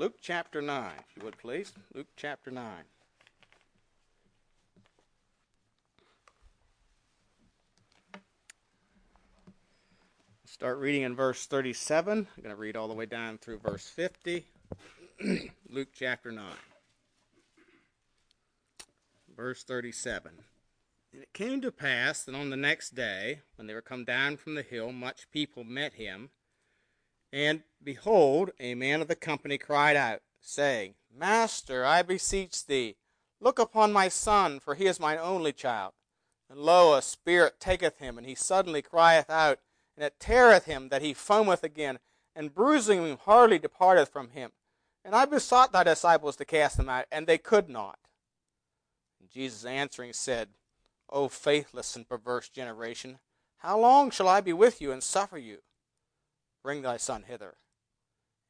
Luke chapter 9, if you would please. Luke chapter 9. Start reading in verse 37. I'm going to read all the way down through verse 50. Luke chapter 9. Verse 37. And it came to pass that on the next day, when they were come down from the hill, much people met him. And behold, a man of the company cried out, saying, Master, I beseech thee, look upon my son, for he is mine only child. And lo, a spirit taketh him, and he suddenly crieth out, and it teareth him that he foameth again, and bruising him hardly departeth from him. And I besought thy disciples to cast him out, and they could not. And Jesus answering said, O faithless and perverse generation, how long shall I be with you and suffer you? Bring thy son hither.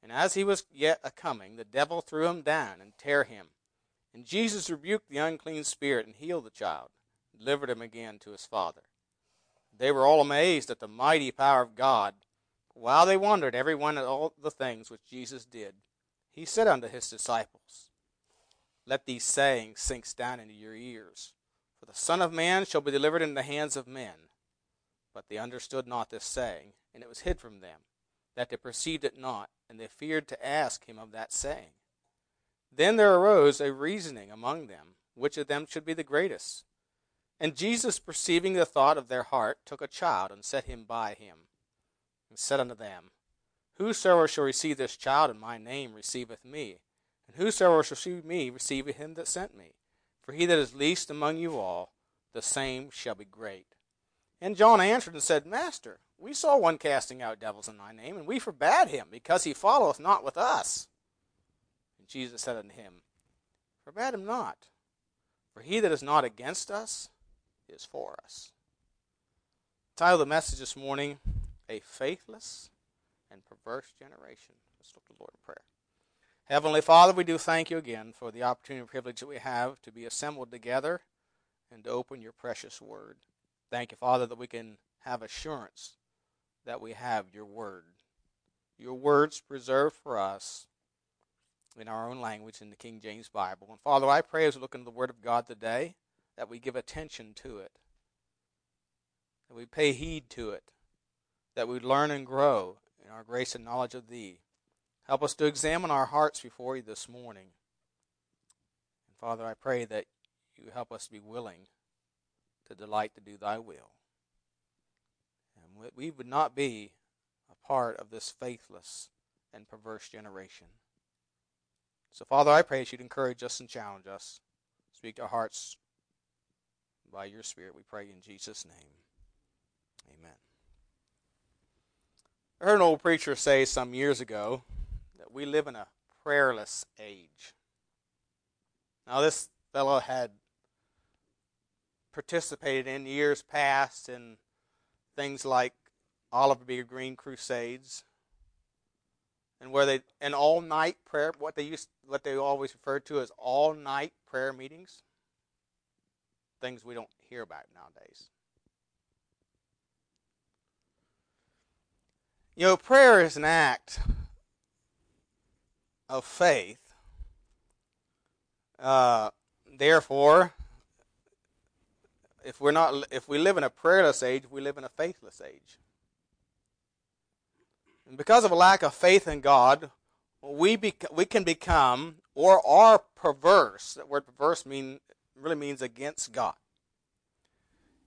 And as he was yet a coming, the devil threw him down and tear him. And Jesus rebuked the unclean spirit and healed the child, and delivered him again to his father. They were all amazed at the mighty power of God. While they wondered every one at all the things which Jesus did, he said unto his disciples, Let these sayings sink down into your ears. For the Son of Man shall be delivered into the hands of men. But they understood not this saying, and it was hid from them, that they perceived it not, and they feared to ask him of that saying. Then there arose a reasoning among them, which of them should be the greatest. And Jesus, perceiving the thought of their heart, took a child and set him by him, and said unto them, Whosoever shall receive this child in my name receiveth me, and whosoever shall receive me receiveth him that sent me. For he that is least among you all, the same shall be great. And John answered and said, Master, we saw one casting out devils in thy name, and we forbade him, because he followeth not with us. And Jesus said unto him, Forbade him not, for he that is not against us is for us. title of the message this morning, A Faithless and Perverse Generation. Let's look to the Lord in prayer. Heavenly Father, we do thank you again for the opportunity and privilege that we have to be assembled together and to open your precious word. Thank you, Father, that we can have assurance that we have your word. Your words preserved for us in our own language in the King James Bible. And Father, I pray as we look into the Word of God today that we give attention to it, that we pay heed to it, that we learn and grow in our grace and knowledge of Thee. Help us to examine our hearts before You this morning. And Father, I pray that You help us to be willing to delight to do Thy will. We would not be a part of this faithless and perverse generation. So, Father, I pray that you'd encourage us and challenge us. Speak to our hearts by your Spirit, we pray in Jesus' name. Amen. I heard an old preacher say some years ago that we live in a prayerless age. Now, this fellow had participated in years past in things like Oliver B. Greene crusades, and where they an all night prayer, what they used, what they always referred to as all night prayer meetings things we don't hear about nowadays. You know, prayer is an act of faith. Uh, therefore, if we're not, if we live in a prayerless age, we live in a faithless age. And because of a lack of faith in God, we bec- we can become or are perverse. That word perverse mean really means against God.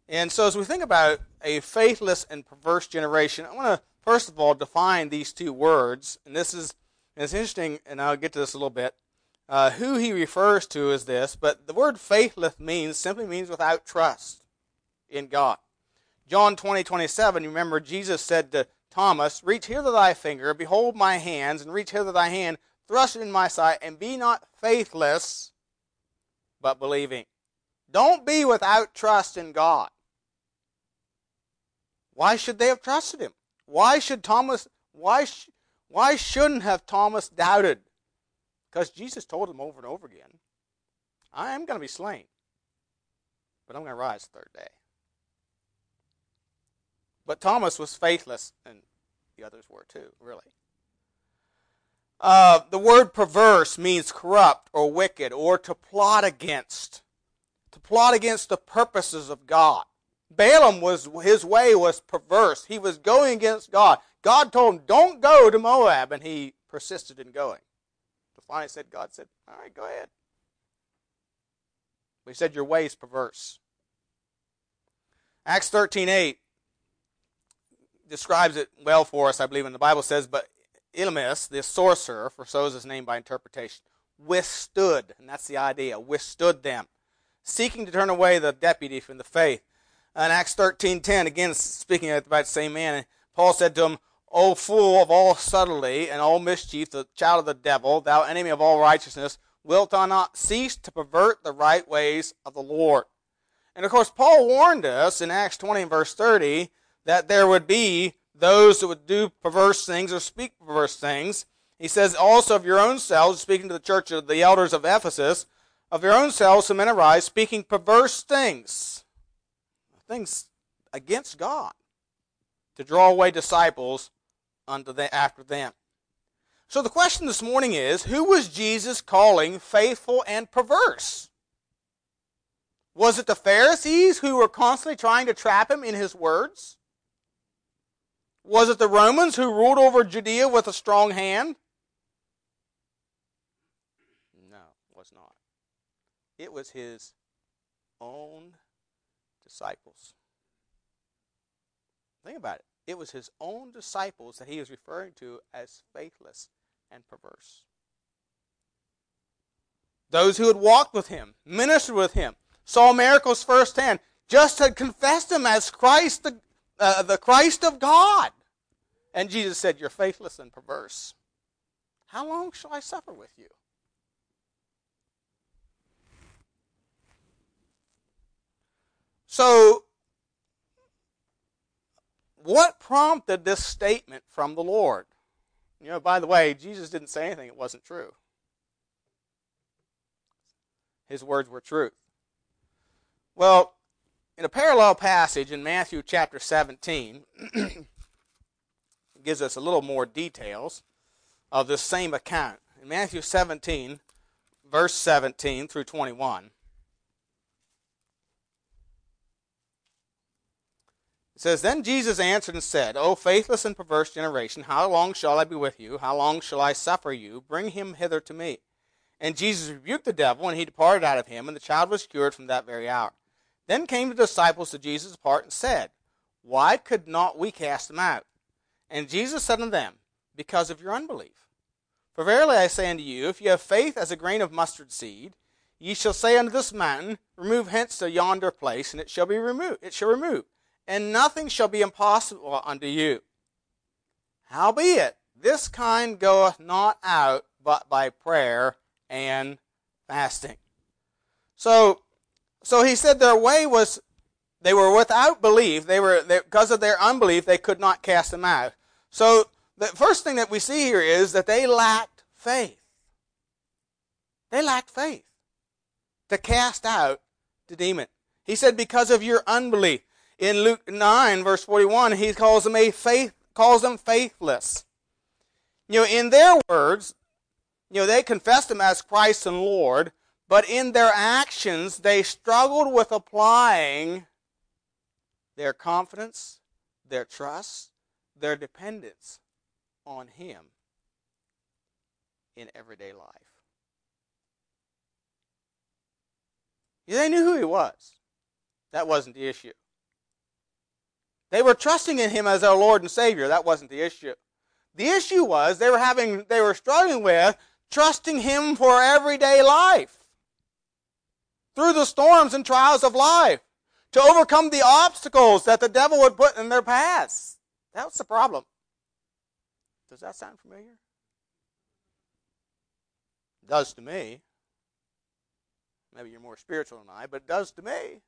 And so, as we think about a faithless and perverse generation, I want to first of all define these two words. And this is and it's interesting, and I'll get to this a little bit. Uh, who he refers to is this, but the word faithless means simply means without trust in God. John 20, 27, you remember Jesus said to Thomas, Reach hither thy finger, behold my hands, and reach hither thy hand, thrust it in my side, and be not faithless, but believing. Don't be without trust in God. Why should they have trusted him? Why should Thomas why sh- why shouldn't have Thomas doubted? Because Jesus told him over and over again, I am going to be slain, but I'm going to rise the third day. But Thomas was faithless, and the others were too, really. Uh, the word perverse means corrupt or wicked or to plot against. To plot against the purposes of God. Balaam was his way was perverse. He was going against God. God told him, "Don't go to Moab," and he persisted in going. Finally, said God said, "All right, go ahead." He said, "Your way is perverse." Acts thirteen eight describes it well for us, I believe, and the Bible says, "But Elymas, the sorcerer, for so is his name by interpretation, withstood, and that's the idea, withstood them, seeking to turn away the deputy from the faith." In Acts 13.10, again speaking about the same man, Paul said to him, O fool of all subtlety and all mischief, the child of the devil, thou enemy of all righteousness, wilt thou not cease to pervert the right ways of the Lord? And of course, Paul warned us in Acts 20 and verse 30 that there would be those that would do perverse things or speak perverse things. He says also of your own selves, speaking to the church of the elders of Ephesus, of your own selves some men arise speaking perverse things things against God to draw away disciples unto the, after them. So the question this morning is who was Jesus calling faithful and perverse? Was it the Pharisees who were constantly trying to trap him in his words? Was it the Romans who ruled over Judea with a strong hand? No, it was not. It was his own disciples. Think about it. It was his own disciples that he was referring to as faithless and perverse. Those who had walked with him, ministered with him, saw miracles firsthand, just had confessed him as Christ, the, uh, the Christ of God. And Jesus said, You're faithless and perverse. How long shall I suffer with you? So, what prompted this statement from the Lord? You know, by the way, Jesus didn't say anything it wasn't true. His words were truth. Well, in a parallel passage in Matthew chapter 17, gives us a little more details of this same account. In Matthew 17, verse 17 through 21, says, Then Jesus answered and said, O faithless and perverse generation, how long shall I be with you? How long shall I suffer you? Bring him hither to me. And Jesus rebuked the devil, and he departed out of him, and the child was cured from that very hour. Then came the disciples to Jesus apart and said, Why could not we cast him out? And Jesus said unto them, Because of your unbelief. For verily I say unto you, if you have faith as a grain of mustard seed, ye shall say unto this mountain, Remove hence to yonder place, and it shall be removed. It shall remove and nothing shall be impossible unto you. Howbeit, this kind goeth not out but by prayer and fasting. So, so he said their way was, they were without belief. They were, they, because of their unbelief, they could not cast them out. So, the first thing that we see here is that they lacked faith. They lacked faith to cast out the demon. He said, because of your unbelief. In Luke 9, verse 41, he calls them a faith, calls them faithless. You know, in their words, you know, they confessed him as Christ and Lord, but in their actions, they struggled with applying their confidence, their trust, their dependence on him in everyday life. They knew who he was. That wasn't the issue. They were trusting in him as their Lord and Savior. That wasn't the issue. The issue was they were having they were struggling with trusting him for everyday life. Through the storms and trials of life. To overcome the obstacles that the devil would put in their paths. That was the problem. Does that sound familiar? It does to me. Maybe you're more spiritual than I, but it does to me.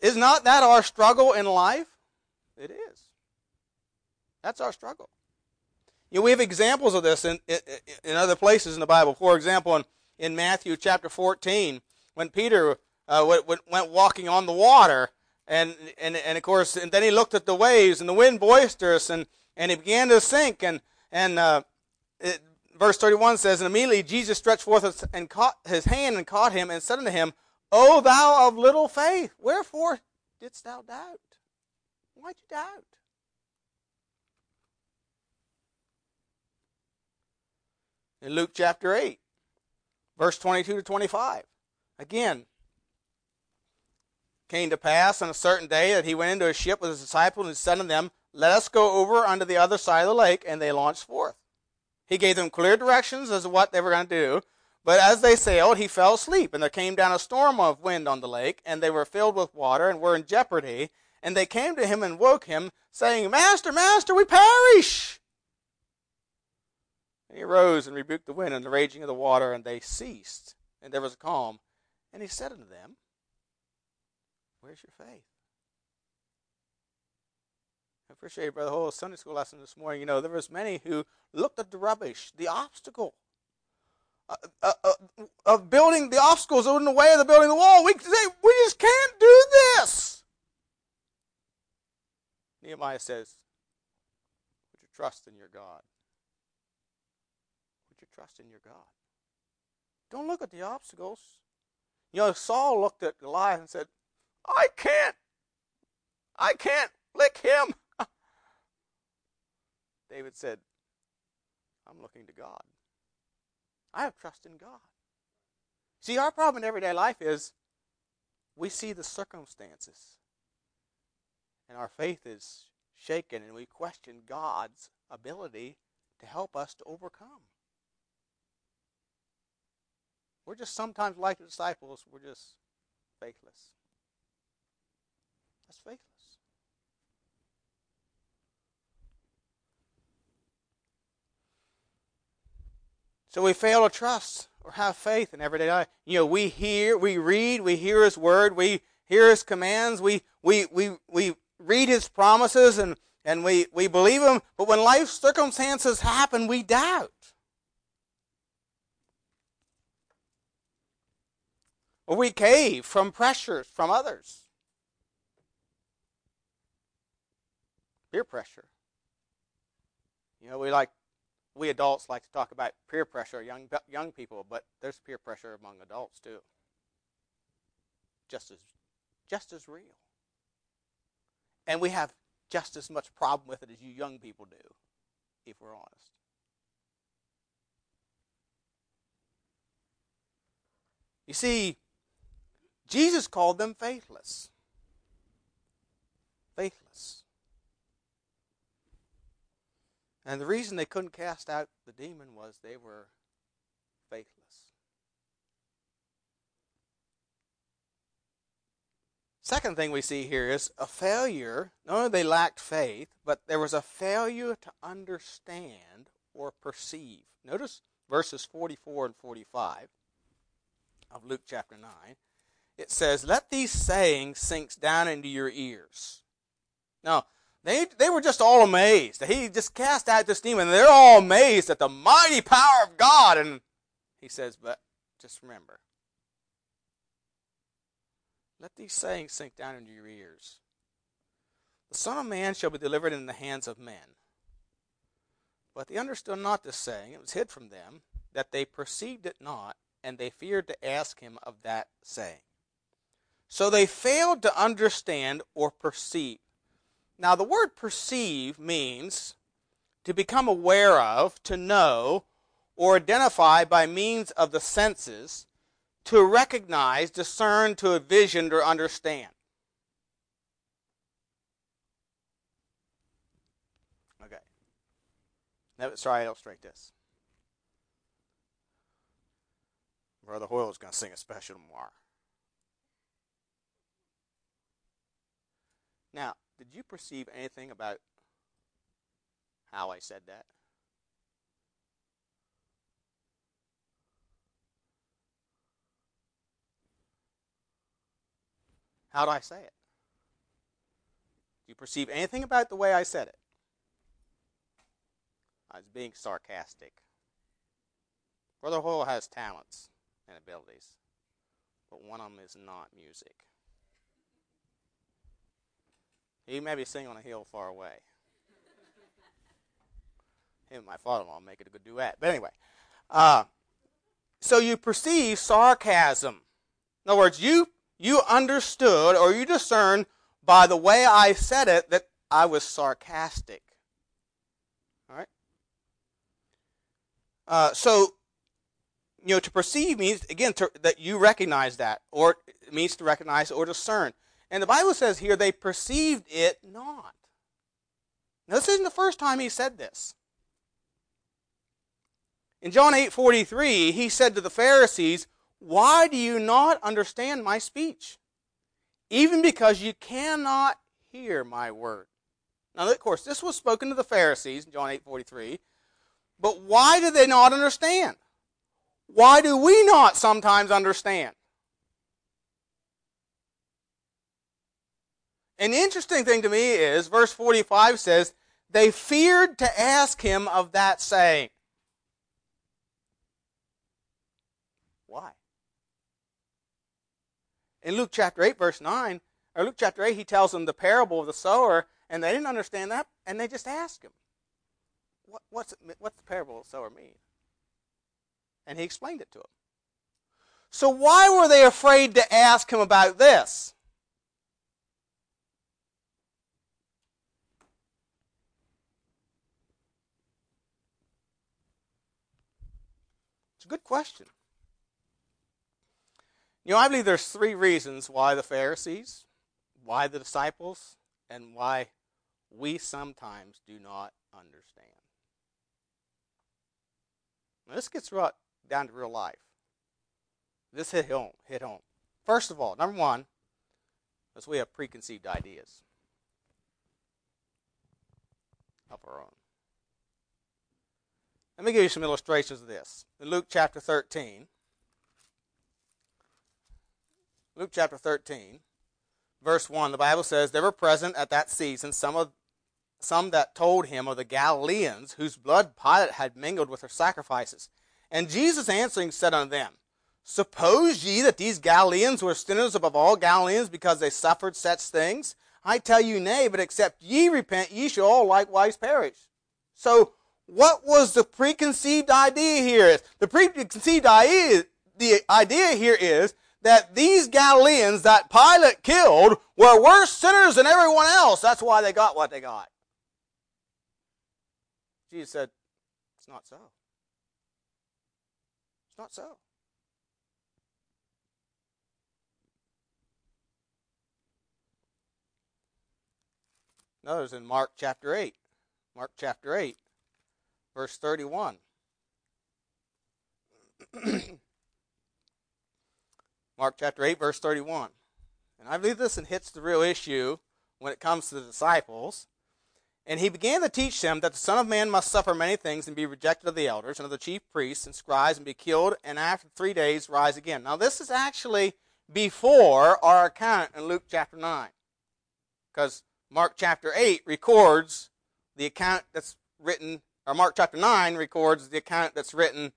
Is not that our struggle in life? It is. That's our struggle. You know, we have examples of this in, in, in other places in the Bible. For example, in, in Matthew chapter 14, when Peter uh, went, went walking on the water, and and and of course, and then he looked at the waves and the wind boisterous, and and he began to sink. And and uh, it, verse thirty one says, and immediately Jesus stretched forth his, and caught his hand and caught him and said unto him, O thou of little faith, wherefore didst thou doubt? Why'd you doubt? In Luke chapter 8, verse 22 to 25. Again, came to pass on a certain day that he went into a ship with his disciples and said unto them, Let us go over unto the other side of the lake, and they launched forth. He gave them clear directions as to what they were going to do. But as they sailed, he fell asleep, and there came down a storm of wind on the lake, and they were filled with water and were in jeopardy. And they came to him and woke him, saying, Master, Master, we perish. And he arose and rebuked the wind and the raging of the water, and they ceased, and there was a calm. And he said unto them, Where's your faith? I appreciate Brother Hull's Sunday school lesson this morning. You know, there was many who looked at the rubbish, the obstacle uh, uh, uh, of building the obstacles in the way of the building the wall. We say we just can't do this. Nehemiah says, "Put your trust in your God. Put your trust in your God. Don't look at the obstacles." You know, Saul looked at Goliath and said, I can't. I can't lick him. David said, I'm looking to God. I have trust in God. See, our problem in everyday life is we see the circumstances, and our faith is shaken, and we question God's ability to help us to overcome. We're just sometimes like the disciples, we're just faithless. That's faithless. So we fail to trust or have faith in everyday life. You know, we hear, we read, we hear His word, we hear His commands, we we we we read His promises, and and we we believe Him. But when life circumstances happen, we doubt. Or we cave from pressures from others. Peer pressure. You know, we like we adults like to talk about peer pressure, young young people, but there's peer pressure among adults too. Just as just as real. And we have just as much problem with it as you young people do, if we're honest. You see, Jesus called them faithless. Faithless. And the reason they couldn't cast out the demon was they were faithless. Second thing we see here is a failure. Not only they lacked faith, but there was a failure to understand or perceive. Notice verses 44 and 45 of Luke chapter 9. It says, Let these sayings sink down into your ears. Now, they, they were just all amazed. He just cast out this demon. They're all amazed at the mighty power of God. And he says, But just remember, let these sayings sink down into your ears. The Son of Man shall be delivered in the hands of men. But they understood not this saying. It was hid from them, that they perceived it not, and they feared to ask him of that saying. So they failed to understand or perceive. Now, the word perceive means to become aware of, to know, or identify by means of the senses, to recognize, discern, to envision, or understand. Okay. Try to illustrate this. Brother Hoyle is going to sing a special tomorrow. Now, did you perceive anything about how I said that? How do I say it? Do you perceive anything about the way I said it? I was being sarcastic. Brother Hoyle has talents and abilities, but one of them is not music. He may be singing on a hill far away. Him and my father-in-law make it a good duet. But anyway, uh, so you perceive sarcasm. In other words, you you understood or you discerned by the way I said it that I was sarcastic. All right. Uh, so you know, to perceive means again to, that you recognize that, or it means to recognize or discern. And the Bible says here they perceived it not. Now, this isn't the first time he said this. In John 8:43, he said to the Pharisees, "Why do you not understand my speech? Even because you cannot hear my word." Now, of course, this was spoken to the Pharisees in John 8:43, but why did they not understand? Why do we not sometimes understand? An interesting thing to me is verse 45 says, they feared to ask him of that saying. Why? In Luke chapter 8, verse 9, or Luke chapter 8, he tells them the parable of the sower, and they didn't understand that, and they just asked him, what, what's, it, what's the parable of the sower mean? And he explained it to them. So why were they afraid to ask him about this? Good question. You know, I believe there's three reasons why the Pharisees, why the disciples, and why we sometimes do not understand. Now, this gets right down to real life. This hit home. Hit home. First of all, number one, is we have preconceived ideas of our own. Let me give you some illustrations of this. In Luke chapter 13, Luke chapter 13, verse 1, the Bible says, There were present at that season some of some that told him of the Galileans whose blood Pilate had mingled with their sacrifices. And Jesus answering said unto them, Suppose ye that these Galileans were sinners above all Galileans because they suffered such things? I tell you, nay, but except ye repent, ye shall all likewise perish. So, what was the preconceived idea here? Is The preconceived idea, the idea here is that these Galileans that Pilate killed were worse sinners than everyone else. That's why they got what they got. Jesus said, It's not so. It's not so. Notice in Mark chapter 8. Mark chapter 8, verse 31. Mark chapter 8, verse 31. And I believe this and hits the real issue when it comes to the disciples. And he began to teach them that the Son of Man must suffer many things and be rejected of the elders and of the chief priests and scribes and be killed and after three days rise again. Now, this is actually before our account in Luke chapter 9. Because Mark chapter 8 records the account that's written, or Mark chapter 9 records the account that's written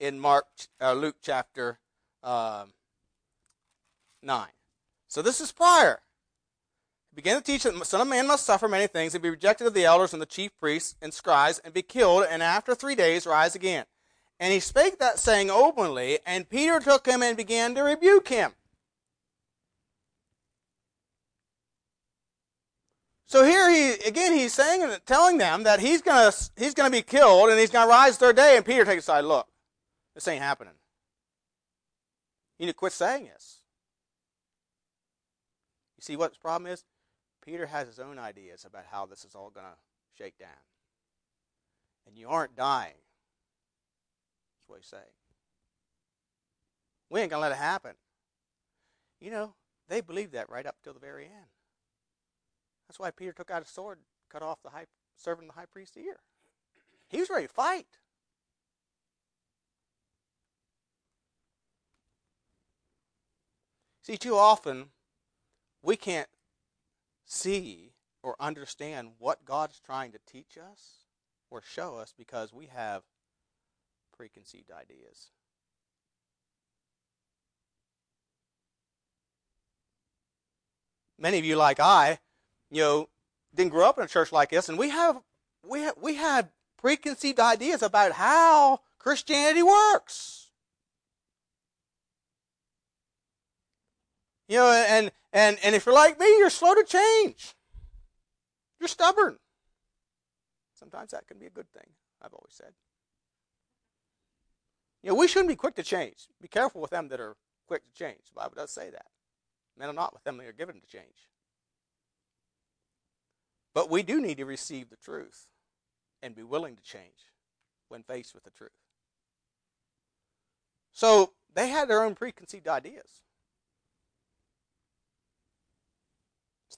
in Mark, uh, Luke chapter uh, 9. So this is prior. He began to teach that the Son of Man must suffer many things and be rejected of the elders and the chief priests and scribes and be killed and after three days rise again. And he spake that saying openly, and Peter took him and began to rebuke him. So here he again he's saying telling them that he's gonna he's gonna be killed and he's gonna rise third day, and Peter takes a side look. This ain't happening. You need to quit saying this. You see what the problem is? Peter has his own ideas about how this is all to shake down. And you aren't dying. That's what he's saying. We ain't to let it happen. You know, they believed that right up till the very end. That's why Peter took out his sword, cut off the high, servant of the high priest's ear. He was ready to fight. See, too often we can't see or understand what God's trying to teach us or show us because we have preconceived ideas. Many of you, like I, you know, didn't grow up in a church like this, and we have we have, we had preconceived ideas about how Christianity works. You know, and and and if you're like me, you're slow to change. You're stubborn. Sometimes that can be a good thing. I've always said. You know, we shouldn't be quick to change. Be careful with them that are quick to change. The Bible does say that. Men are not with them that are given to change. But we do need to receive the truth and be willing to change when faced with the truth. So they had their own preconceived ideas.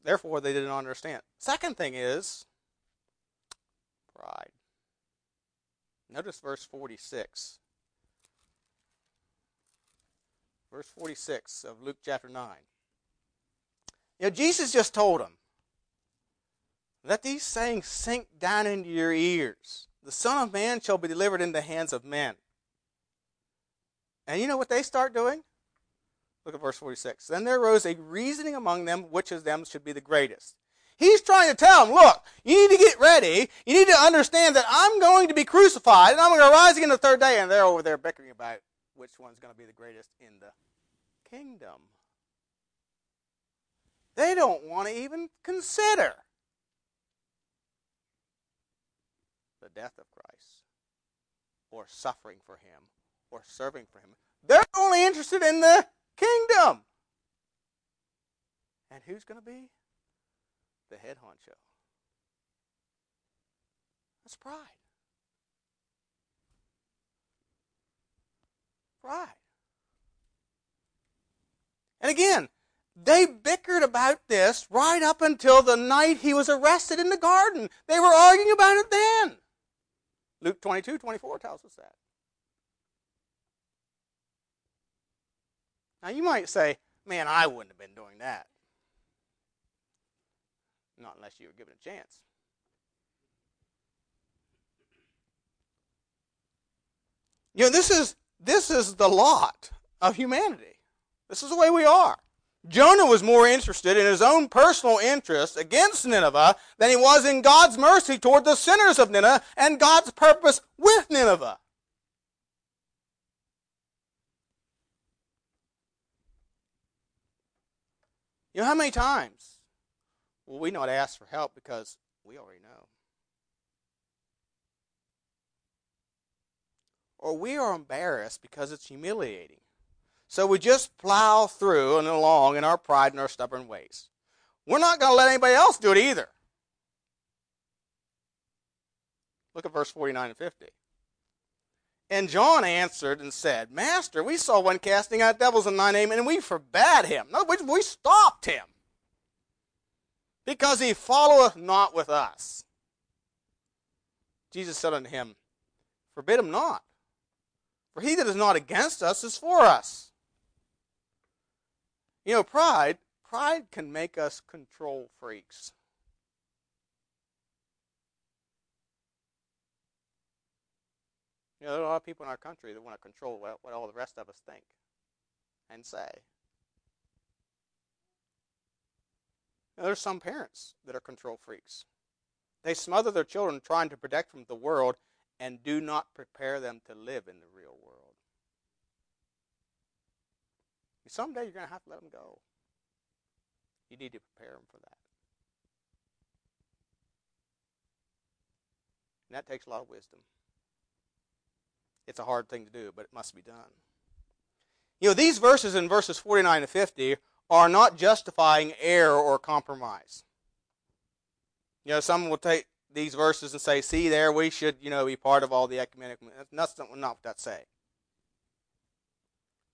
Therefore, they didn't understand. Second thing is pride. Notice verse 46. Verse 46 of Luke chapter 9. You know, Jesus just told them, let these sayings sink down into your ears. The Son of Man shall be delivered into the hands of men. And you know what they start doing? Look at verse 46. Then there arose a reasoning among them which of them should be the greatest. He's trying to tell them, look, you need to get ready. You need to understand that I'm going to be crucified and I'm going to rise again the third day. And they're over there bickering about which one's going to be the greatest in the kingdom. They don't want to even consider the death of Christ or suffering for him or serving for him. They're only interested in the kingdom. And who's going to be the head honcho? That's pride. Pride. And again, they bickered about this right up until the night he was arrested in the garden. They were arguing about it then. Luke 22, 24 tells us that. Now you might say, man, I wouldn't have been doing that. Not unless you were given a chance. You know, this is this is the lot of humanity. This is the way we are. Jonah was more interested in his own personal interest against Nineveh than he was in God's mercy toward the sinners of Nineveh and God's purpose with Nineveh. You know how many times will we not ask for help because we already know? Or we are embarrassed because it's humiliating. So we just plow through and along in our pride and our stubborn ways. We're not going to let anybody else do it either. Look at verse 49 and 50. And John answered and said, Master, we saw one casting out devils in thy name, and we forbade him. No, we, we stopped him. Because he followeth not with us. Jesus said unto him, Forbid him not. For he that is not against us is for us. You know, pride, pride can make us control freaks. You know, there are a lot of people in our country that want to control what, what all the rest of us think and say. Now, there's some parents that are control freaks. They smother their children trying to protect from the world and do not prepare them to live in the real world. Someday you're going to have to let them go. You need to prepare them for that. And that takes a lot of wisdom. It's a hard thing to do, but it must be done. You know, these verses in verses 49 to 50 are not justifying error or compromise. You know, some will take these verses and say, see there, we should, you know, be part of all the ecumenical. That's not, not what that's saying.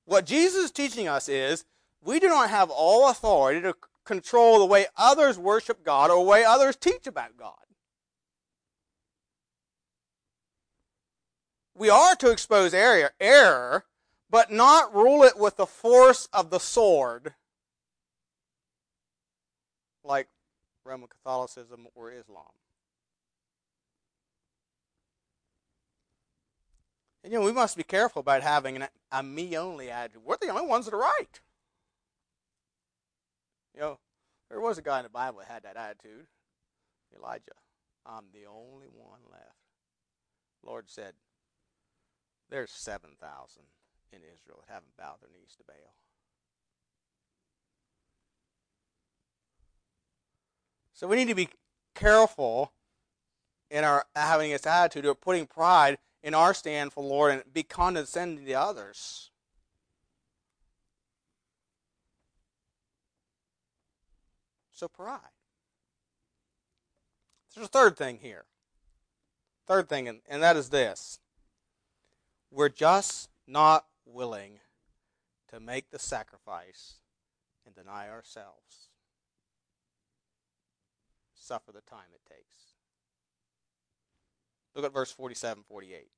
What Jesus is teaching us is we do not have all authority to control the way others worship God or the way others teach about God. We are to expose error, error, but not rule it with the force of the sword, like Roman Catholicism or Islam. And, you know, we must be careful about having an, a me only attitude. We're the only ones that are right. You know, there was a guy in the Bible that had that attitude. Elijah, I'm the only one left. Lord said, There's 7,000 in Israel that haven't bowed their knees to Baal. So we need to be careful in our having this attitude of putting pride in our stand for the Lord and be condescending to others. So pride. There's a third thing here. Third thing, and, and that is this. We're just not willing to make the sacrifice and deny ourselves. Suffer the time it takes. Look at verse 47 48.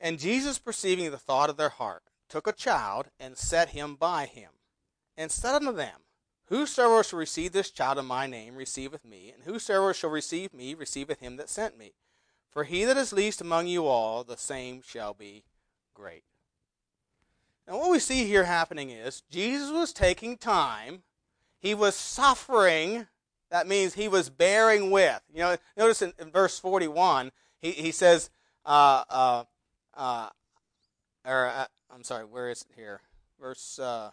And Jesus, perceiving the thought of their heart, took a child and set him by him, and said unto them, Whosoever shall receive this child in my name receiveth me, and whosoever shall receive me receiveth him that sent me. For he that is least among you all, the same shall be great. Now, what we see here happening is Jesus was taking time, he was suffering. That means he was bearing with. You know, notice in, in verse 41, he, he says, uh, uh, uh, or uh, I'm sorry, where is it here? Verse. Uh,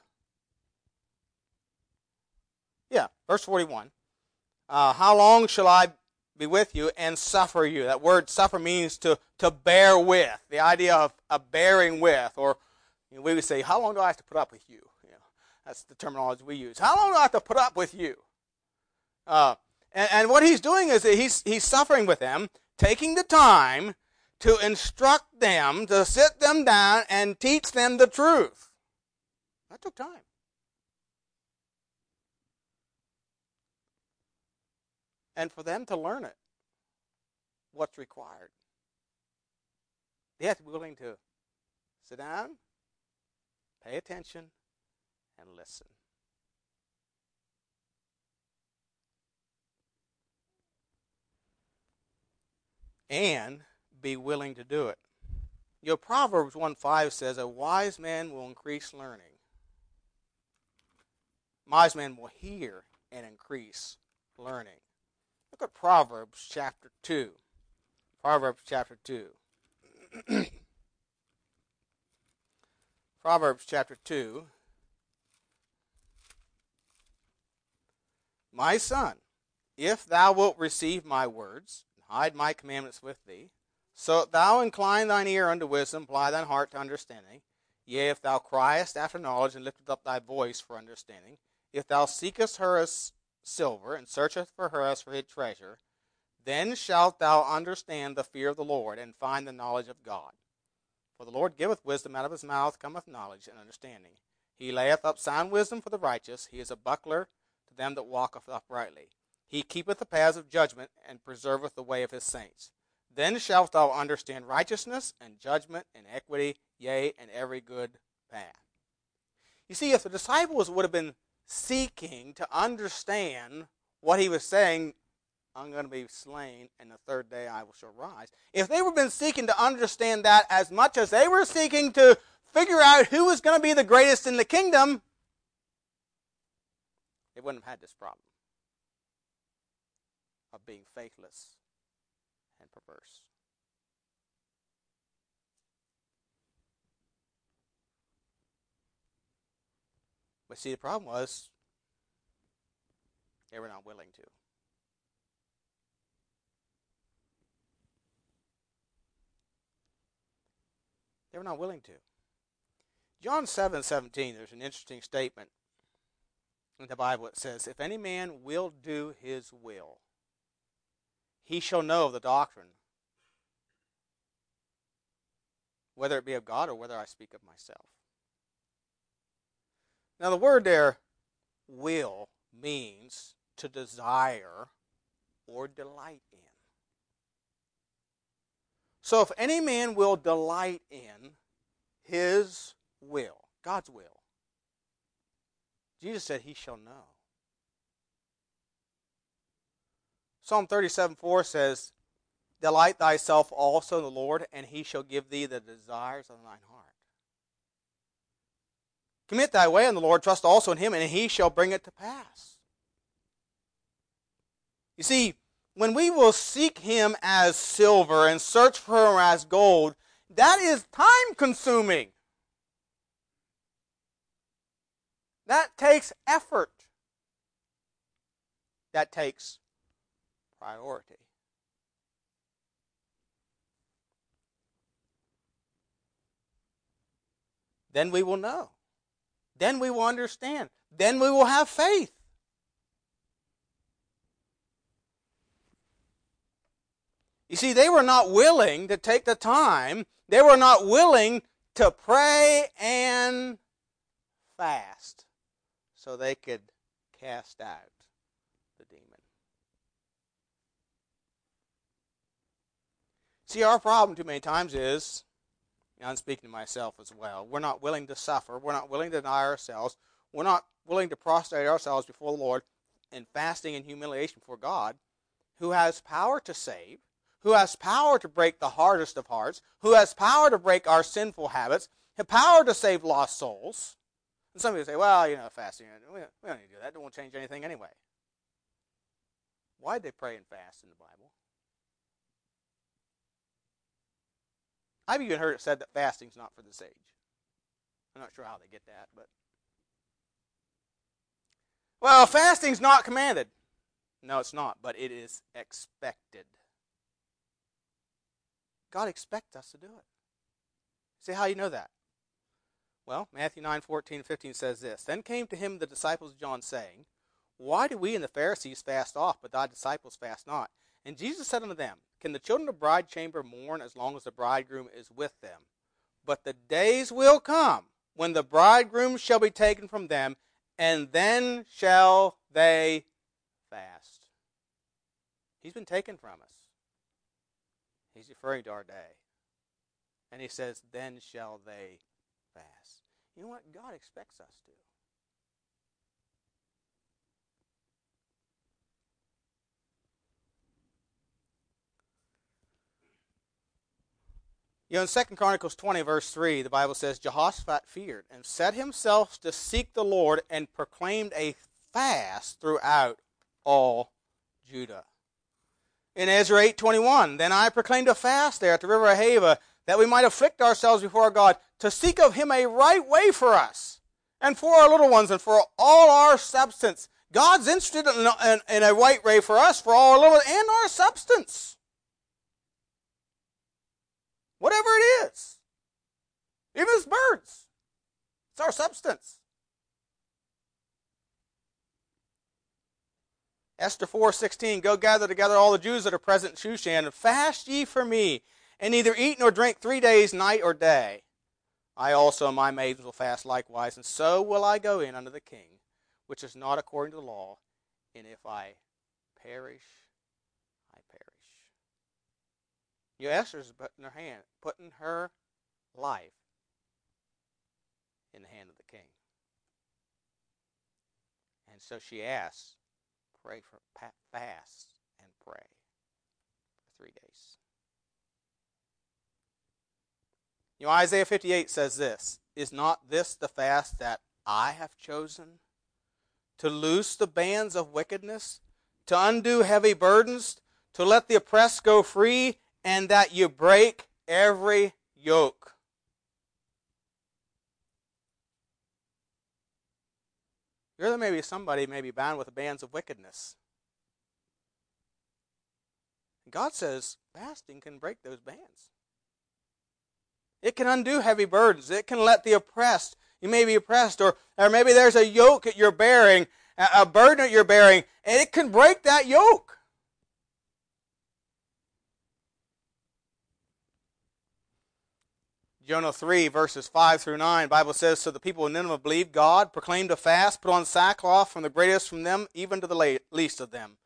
yeah, verse 41. Uh, how long shall I be with you and suffer you? That word suffer means to, to bear with. The idea of, of bearing with. Or you know, we would say, how long do I have to put up with you? you know, that's the terminology we use. How long do I have to put up with you? Uh, and, and what he's doing is he's, he's suffering with them, taking the time to instruct them, to sit them down and teach them the truth. That took time. and for them to learn it, what's required. They have to be willing to sit down, pay attention, and listen. And be willing to do it. Your Proverbs 1 5 says, A wise man will increase learning. Wise man will hear and increase learning. Look at Proverbs chapter 2. Proverbs chapter 2. Proverbs chapter 2. My son, if thou wilt receive my words, hide my commandments with thee, so thou incline thine ear unto wisdom, apply thine heart to understanding, yea, if thou criest after knowledge, and liftest up thy voice for understanding, if thou seekest her as silver, and searchest for her as for hid treasure, then shalt thou understand the fear of the Lord, and find the knowledge of God. For the Lord giveth wisdom, out of his mouth cometh knowledge and understanding. He layeth up sound wisdom for the righteous, he is a buckler to them that walketh uprightly. He keepeth the paths of judgment, and preserveth the way of his saints. Then shalt thou understand righteousness, and judgment, and equity, yea, and every good path. You see, if the disciples would have been seeking to understand what he was saying, I'm going to be slain, and the third day I will shall rise. If they were been seeking to understand that as much as they were seeking to figure out who was going to be the greatest in the kingdom, they wouldn't have had this problem of being faithless and perverse. But see, the problem was they were not willing to. They were not willing to. John 7 17, there's an interesting statement in the Bible. It says, If any man will do his will, he shall know the doctrine, whether it be of God or whether I speak of myself. Now, the word there, will, means to desire or delight in. So, if any man will delight in his will, God's will, Jesus said, He shall know. Psalm 37 4 says, Delight thyself also in the Lord, and he shall give thee the desires of thine heart. Commit thy way in the Lord, trust also in him, and he shall bring it to pass. You see, when we will seek him as silver and search for him as gold, that is time consuming. That takes effort. That takes priority. Then we will know. Then we will understand. Then we will have faith. You see, they were not willing to take the time, they were not willing to pray and fast so they could cast out the demon. See, our problem too many times is, I'm speaking to myself as well, we're not willing to suffer, we're not willing to deny ourselves, we're not willing to prostrate ourselves before the Lord in fasting and humiliation before God, who has power to save who has power to break the hardest of hearts, who has power to break our sinful habits, have power to save lost souls. And some people say, well, you know, fasting, we don't, we don't need to do that. It won't change anything anyway. Why did they pray and fast in the Bible? I've even heard it said that fasting's not for this age. I'm not sure how they get that, but. Well, fasting's not commanded. No, it's not, but it is expected. God expects us to do it. See how you know that? Well, Matthew 9, 14, 15 says this Then came to him the disciples of John, saying, Why do we and the Pharisees fast off, but thy disciples fast not? And Jesus said unto them, Can the children of the bride chamber mourn as long as the bridegroom is with them? But the days will come when the bridegroom shall be taken from them, and then shall they fast. He's been taken from us. He's referring to our day. And he says, Then shall they fast. You know what? God expects us to. You know, in 2 Chronicles 20, verse 3, the Bible says, Jehoshaphat feared and set himself to seek the Lord and proclaimed a fast throughout all Judah in Ezra 8:21. Then I proclaimed a fast there at the river Ahava that we might afflict ourselves before God to seek of him a right way for us and for our little ones and for all our substance. God's interested in, in, in a right way for us, for all our little ones and our substance. Whatever it is. Even as birds. It's our substance. Esther 4:16 Go gather together all the Jews that are present in Shushan and fast ye for me and neither eat nor drink 3 days night or day. I also and my maidens will fast likewise and so will I go in unto the king which is not according to the law and if I perish I perish. You Esther's putting her hand putting her life in the hand of the king. And so she asks pray for fast and pray for three days. You know, Isaiah 58 says this Is not this the fast that I have chosen? To loose the bands of wickedness, to undo heavy burdens, to let the oppressed go free, and that you break every yoke. There may be somebody may be bound with bands of wickedness. God says fasting can break those bands. It can undo heavy burdens. It can let the oppressed, you may be oppressed, or, or maybe there's a yoke that you're bearing, a burden that you're bearing, and it can break that yoke. Jonah 3, verses 5 through 9, Bible says, So the people of Nineveh believed God, proclaimed a fast, put on sackcloth from the greatest from them, even to the least of them.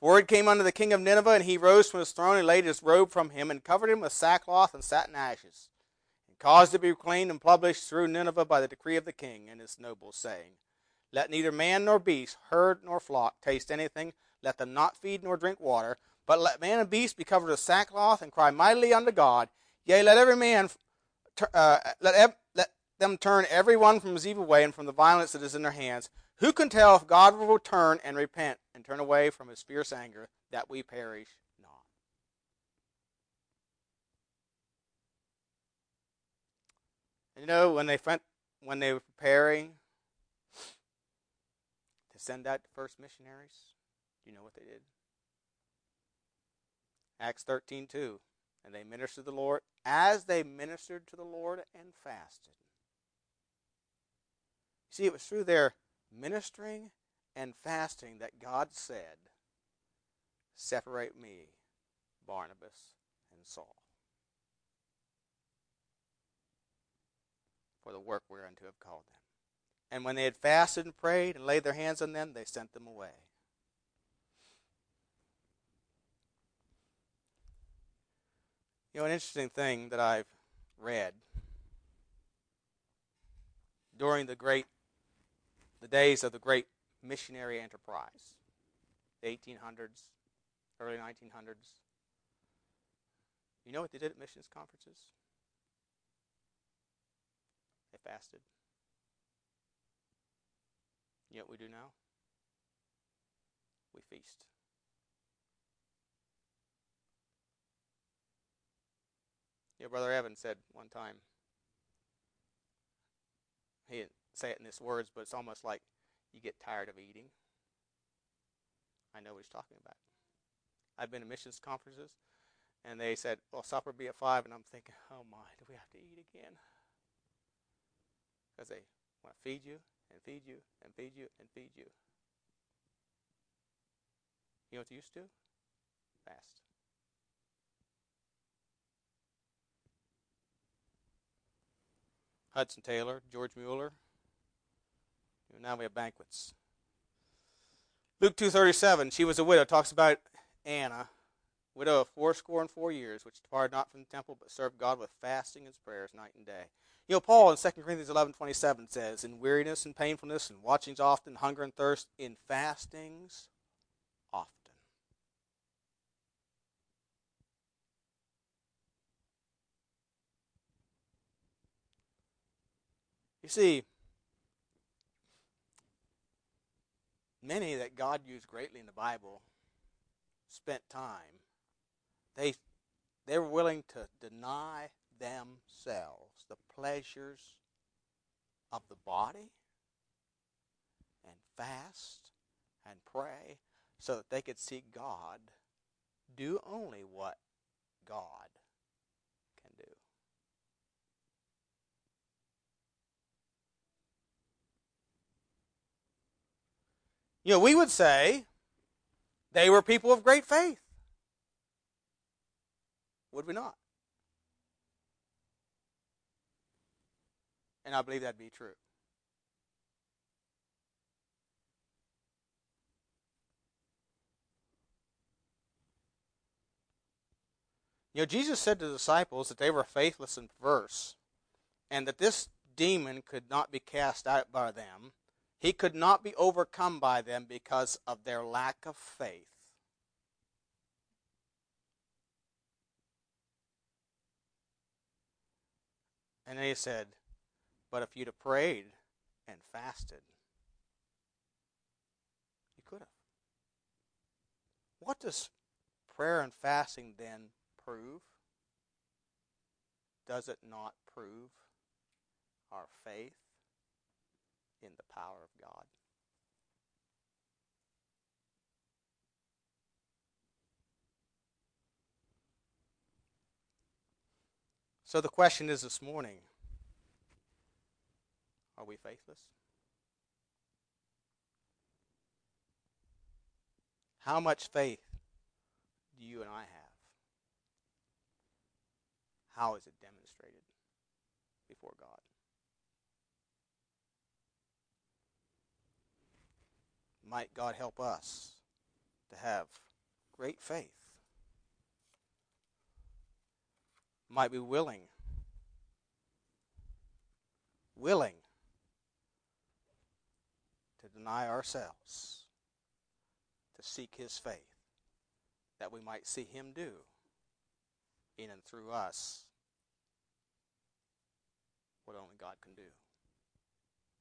Word came unto the king of Nineveh, and he rose from his throne and laid his robe from him, and covered him with sackcloth and satin ashes, and caused it to be proclaimed and published through Nineveh by the decree of the king and his nobles, saying, Let neither man nor beast, herd nor flock, taste anything, let them not feed nor drink water, but let man and beast be covered with sackcloth, and cry mightily unto God. Yea, let every man uh, let, let them turn every one from his evil way and from the violence that is in their hands, Who can tell if God will return and repent and turn away from his fierce anger that we perish not? You know, when they when they were preparing to send out the first missionaries, do you know what they did? Acts 13 2. And they ministered to the Lord as they ministered to the Lord and fasted. See, it was through their ministering and fasting that God said, Separate me, Barnabas and Saul, for the work whereunto have called them. And when they had fasted and prayed and laid their hands on them, they sent them away. You know, an interesting thing that I've read during the great, the days of the great missionary enterprise, the 1800s, early 1900s. You know what they did at missions conferences? They fasted. You know what we do now? We feast. Yeah, Brother Evan said one time, he didn't say it in these words, but it's almost like you get tired of eating. I know what he's talking about. I've been to missions conferences, and they said, well, supper be at 5, and I'm thinking, oh my, do we have to eat again? Because they want to feed you, and feed you, and feed you, and feed you. You know what they used to? Fast. Hudson Taylor, George Mueller. Now we have banquets. Luke 2.37, she was a widow, talks about Anna, widow of fourscore and four years, which departed not from the temple, but served God with fasting and prayers night and day. You know, Paul in 2 Corinthians 11.27 says, In weariness and painfulness and watchings often, hunger and thirst, in fastings often. You see, many that God used greatly in the Bible spent time. They they were willing to deny themselves the pleasures of the body and fast and pray so that they could see God do only what God You know, we would say they were people of great faith. Would we not? And I believe that'd be true. You know, Jesus said to the disciples that they were faithless and perverse, and that this demon could not be cast out by them he could not be overcome by them because of their lack of faith. And he said, But if you'd have prayed and fasted, you could have. What does prayer and fasting then prove? Does it not prove our faith? In the power of God. So the question is this morning are we faithless? How much faith do you and I have? How is it demonstrated before God? Might God help us to have great faith. Might be willing, willing to deny ourselves, to seek His faith, that we might see Him do in and through us what only God can do.